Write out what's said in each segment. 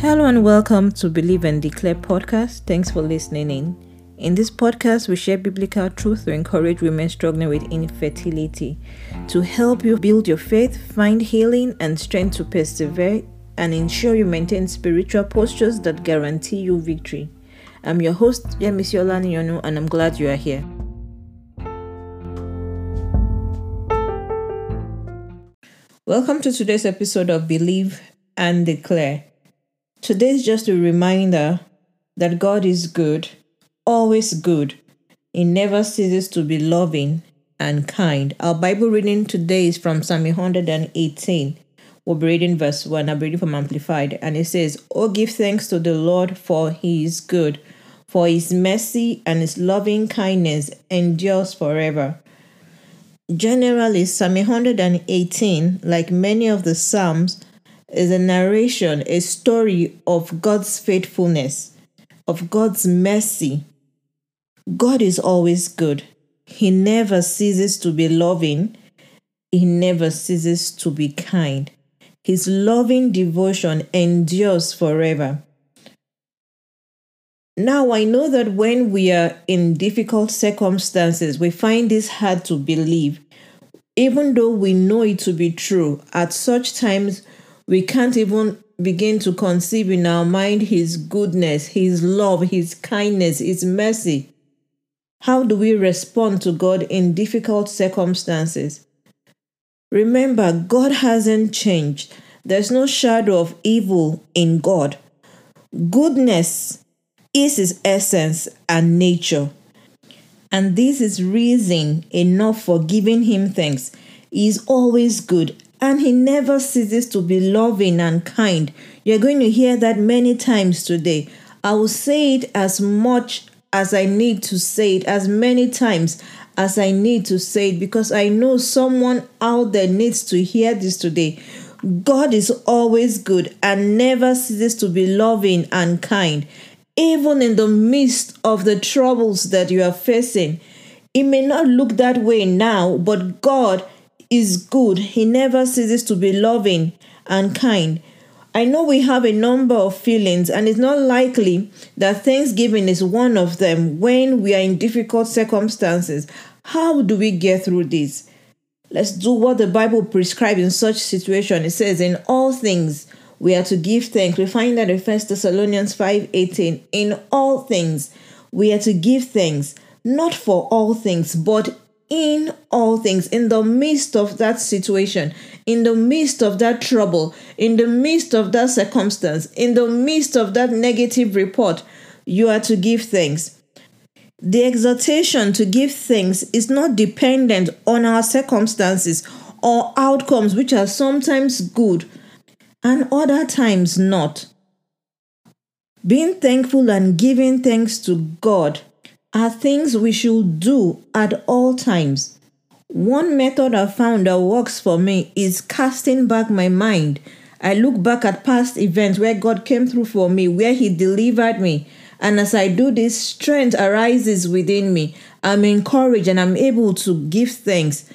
Hello and welcome to Believe and Declare podcast. Thanks for listening in. In this podcast, we share biblical truth to encourage women struggling with infertility, to help you build your faith, find healing and strength to persevere, and ensure you maintain spiritual postures that guarantee you victory. I'm your host, Yemisiola Nyonu, and I'm glad you are here. Welcome to today's episode of Believe and Declare. Today is just a reminder that God is good, always good. He never ceases to be loving and kind. Our Bible reading today is from Psalm 118. We'll be reading verse 1. I'm reading from Amplified. And it says, Oh, give thanks to the Lord, for he is good, for his mercy and his loving kindness endures forever. Generally, Psalm 118, like many of the Psalms, is a narration, a story of God's faithfulness, of God's mercy. God is always good. He never ceases to be loving. He never ceases to be kind. His loving devotion endures forever. Now, I know that when we are in difficult circumstances, we find this hard to believe. Even though we know it to be true, at such times we can't even begin to conceive in our mind His goodness, His love, His kindness, His mercy. How do we respond to God in difficult circumstances? Remember, God hasn't changed. There's no shadow of evil in God. Goodness is his essence and nature. And this is reason enough for giving him thanks. He is always good and he never ceases to be loving and kind. You're going to hear that many times today. I will say it as much as I need to say it, as many times as I need to say it, because I know someone out there needs to hear this today. God is always good and never ceases to be loving and kind even in the midst of the troubles that you are facing. It may not look that way now, but God is good. He never ceases to be loving and kind. I know we have a number of feelings, and it's not likely that Thanksgiving is one of them when we are in difficult circumstances. How do we get through this? Let's do what the Bible prescribes in such situation. It says, In all things, we are to give thanks. We find that in 1 Thessalonians 5:18. In all things, we are to give thanks, not for all things, but in all things, in the midst of that situation, in the midst of that trouble, in the midst of that circumstance, in the midst of that negative report, you are to give thanks. The exhortation to give thanks is not dependent on our circumstances or outcomes, which are sometimes good and other times not. Being thankful and giving thanks to God are things we should do at all times. One method I found that works for me is casting back my mind. I look back at past events where God came through for me, where He delivered me. And as I do this, strength arises within me. I'm encouraged and I'm able to give thanks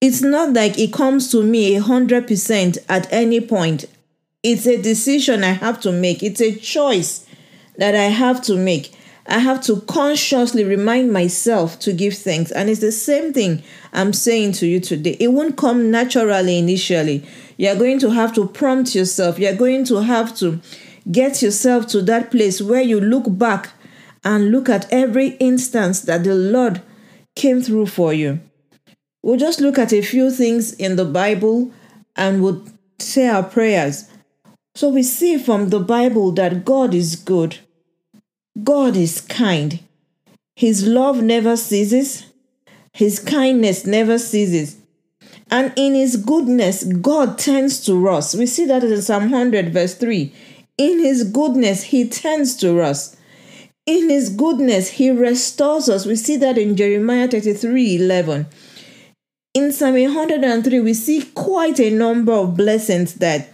it's not like it comes to me a hundred percent at any point. It's a decision I have to make. It's a choice that I have to make. I have to consciously remind myself to give thanks. And it's the same thing I'm saying to you today. It won't come naturally initially. You're going to have to prompt yourself. You're going to have to get yourself to that place where you look back and look at every instance that the Lord came through for you. We'll just look at a few things in the Bible and we'll say our prayers. So we see from the Bible that God is good, God is kind, His love never ceases, His kindness never ceases. And in His goodness, God tends to us. We see that in Psalm 100, verse 3. In His goodness, He tends to us. In His goodness, He restores us. We see that in Jeremiah 33, 11. In Psalm 103, we see quite a number of blessings that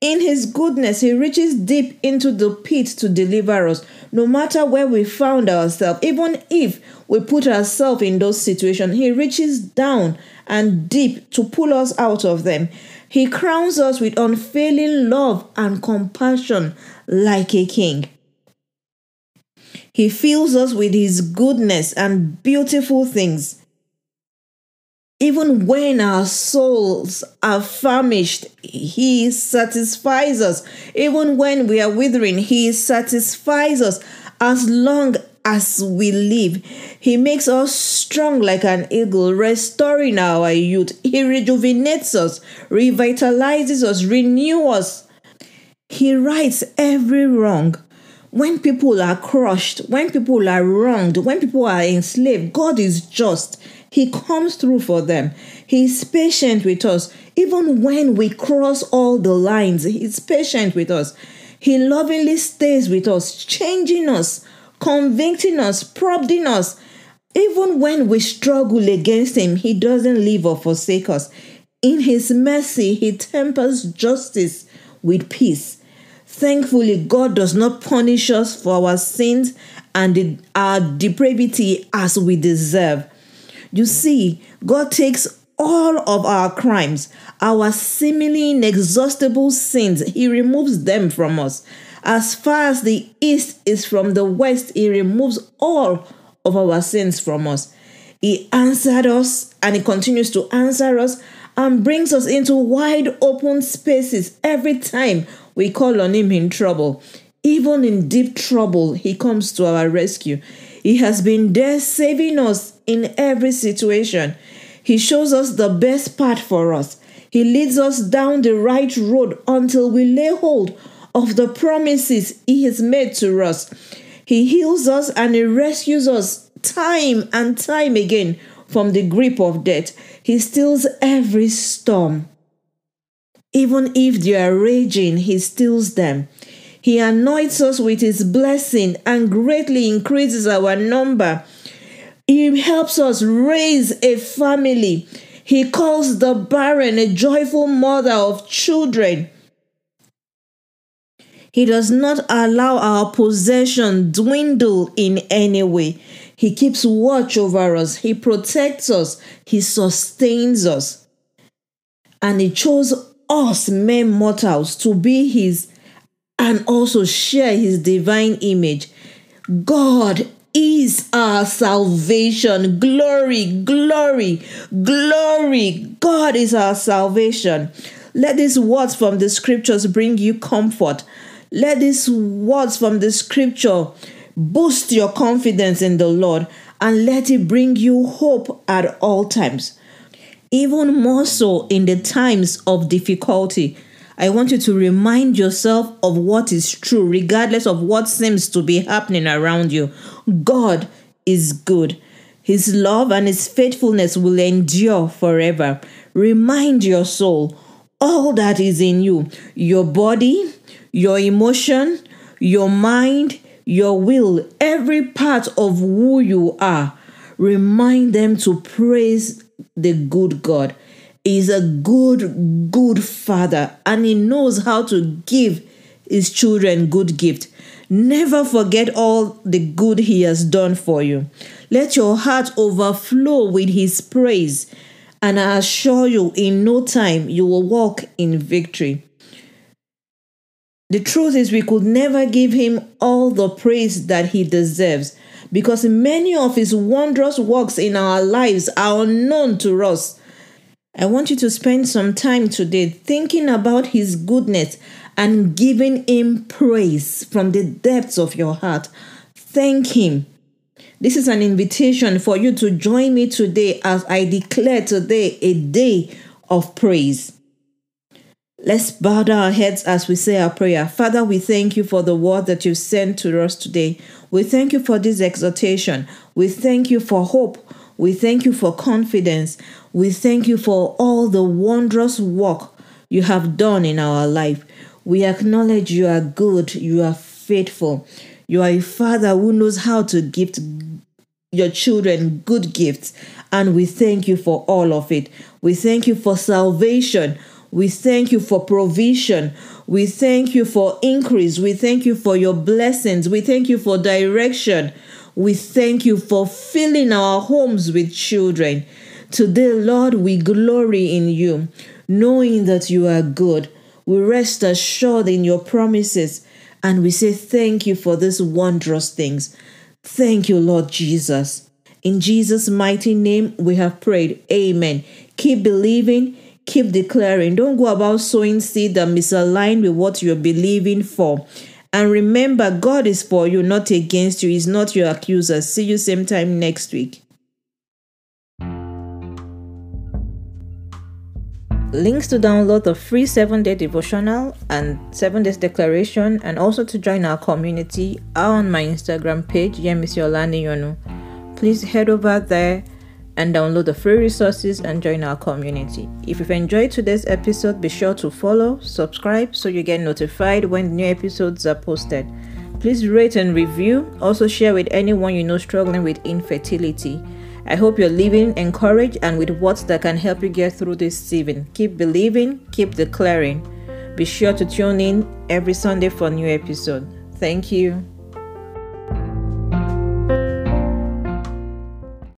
in his goodness, he reaches deep into the pit to deliver us, no matter where we found ourselves. Even if we put ourselves in those situations, he reaches down and deep to pull us out of them. He crowns us with unfailing love and compassion like a king. He fills us with His goodness and beautiful things. Even when our souls are famished, He satisfies us. Even when we are withering, He satisfies us as long as we live. He makes us strong like an eagle, restoring our youth. He rejuvenates us, revitalizes us, renews us. He rights every wrong when people are crushed, when people are wronged, when people are enslaved, God is just. He comes through for them. He is patient with us. Even when we cross all the lines, He's patient with us. He lovingly stays with us, changing us, convicting us, prodding us. Even when we struggle against Him, He doesn't leave or forsake us. In His mercy, He tempers justice with peace. Thankfully, God does not punish us for our sins and our depravity as we deserve. You see, God takes all of our crimes, our seemingly inexhaustible sins, He removes them from us. As far as the east is from the west, He removes all of our sins from us. He answered us and He continues to answer us and brings us into wide open spaces every time we call on Him in trouble. Even in deep trouble, He comes to our rescue. He has been there saving us in every situation. He shows us the best path for us. He leads us down the right road until we lay hold of the promises He has made to us. He heals us and He rescues us time and time again from the grip of death. He stills every storm. Even if they are raging, He stills them. He anoints us with His blessing and greatly increases our number. He helps us raise a family. He calls the barren a joyful mother of children. He does not allow our possession dwindle in any way. He keeps watch over us. He protects us. He sustains us. And he chose us, mere mortals, to be his and also share his divine image. God is our salvation. Glory, glory, glory. God is our salvation. Let these words from the scriptures bring you comfort. Let these words from the scripture boost your confidence in the Lord and let it bring you hope at all times even more so in the times of difficulty. I want you to remind yourself of what is true, regardless of what seems to be happening around you. God is good. His love and His faithfulness will endure forever. Remind your soul all that is in you your body, your emotion, your mind, your will, every part of who you are. Remind them to praise the good God. He's a good, good father, and he knows how to give his children good gift. Never forget all the good he has done for you. Let your heart overflow with his praise, and I assure you, in no time, you will walk in victory. The truth is, we could never give him all the praise that he deserves because many of his wondrous works in our lives are unknown to us. I want you to spend some time today thinking about his goodness and giving him praise from the depths of your heart. Thank him. This is an invitation for you to join me today as I declare today a day of praise. Let's bow down our heads as we say our prayer. Father, we thank you for the word that you've sent to us today. We thank you for this exhortation. We thank you for hope. We thank you for confidence. We thank you for all the wondrous work you have done in our life. We acknowledge you are good, you are faithful. You are a father who knows how to gift your children good gifts. And we thank you for all of it. We thank you for salvation. We thank you for provision. We thank you for increase. We thank you for your blessings. We thank you for direction. We thank you for filling our homes with children. Today, Lord, we glory in you. knowing that you are good. We rest assured in your promises and we say thank you for these wondrous things. Thank you, Lord Jesus. In Jesus' mighty name, we have prayed. Amen. Keep believing, keep declaring. Don't go about sowing seed that misaligned with what you're believing for. And remember, God is for you, not against you. He's not your accuser. See you same time next week. Links to download the free 7 day devotional and 7 days declaration and also to join our community are on my Instagram page, Yemisi Yonu. Please head over there and download the free resources and join our community. If you've enjoyed today's episode, be sure to follow, subscribe so you get notified when new episodes are posted. Please rate and review. Also, share with anyone you know struggling with infertility. I hope you're living encouraged and with words that can help you get through this season. Keep believing, keep declaring. Be sure to tune in every Sunday for a new episode. Thank you.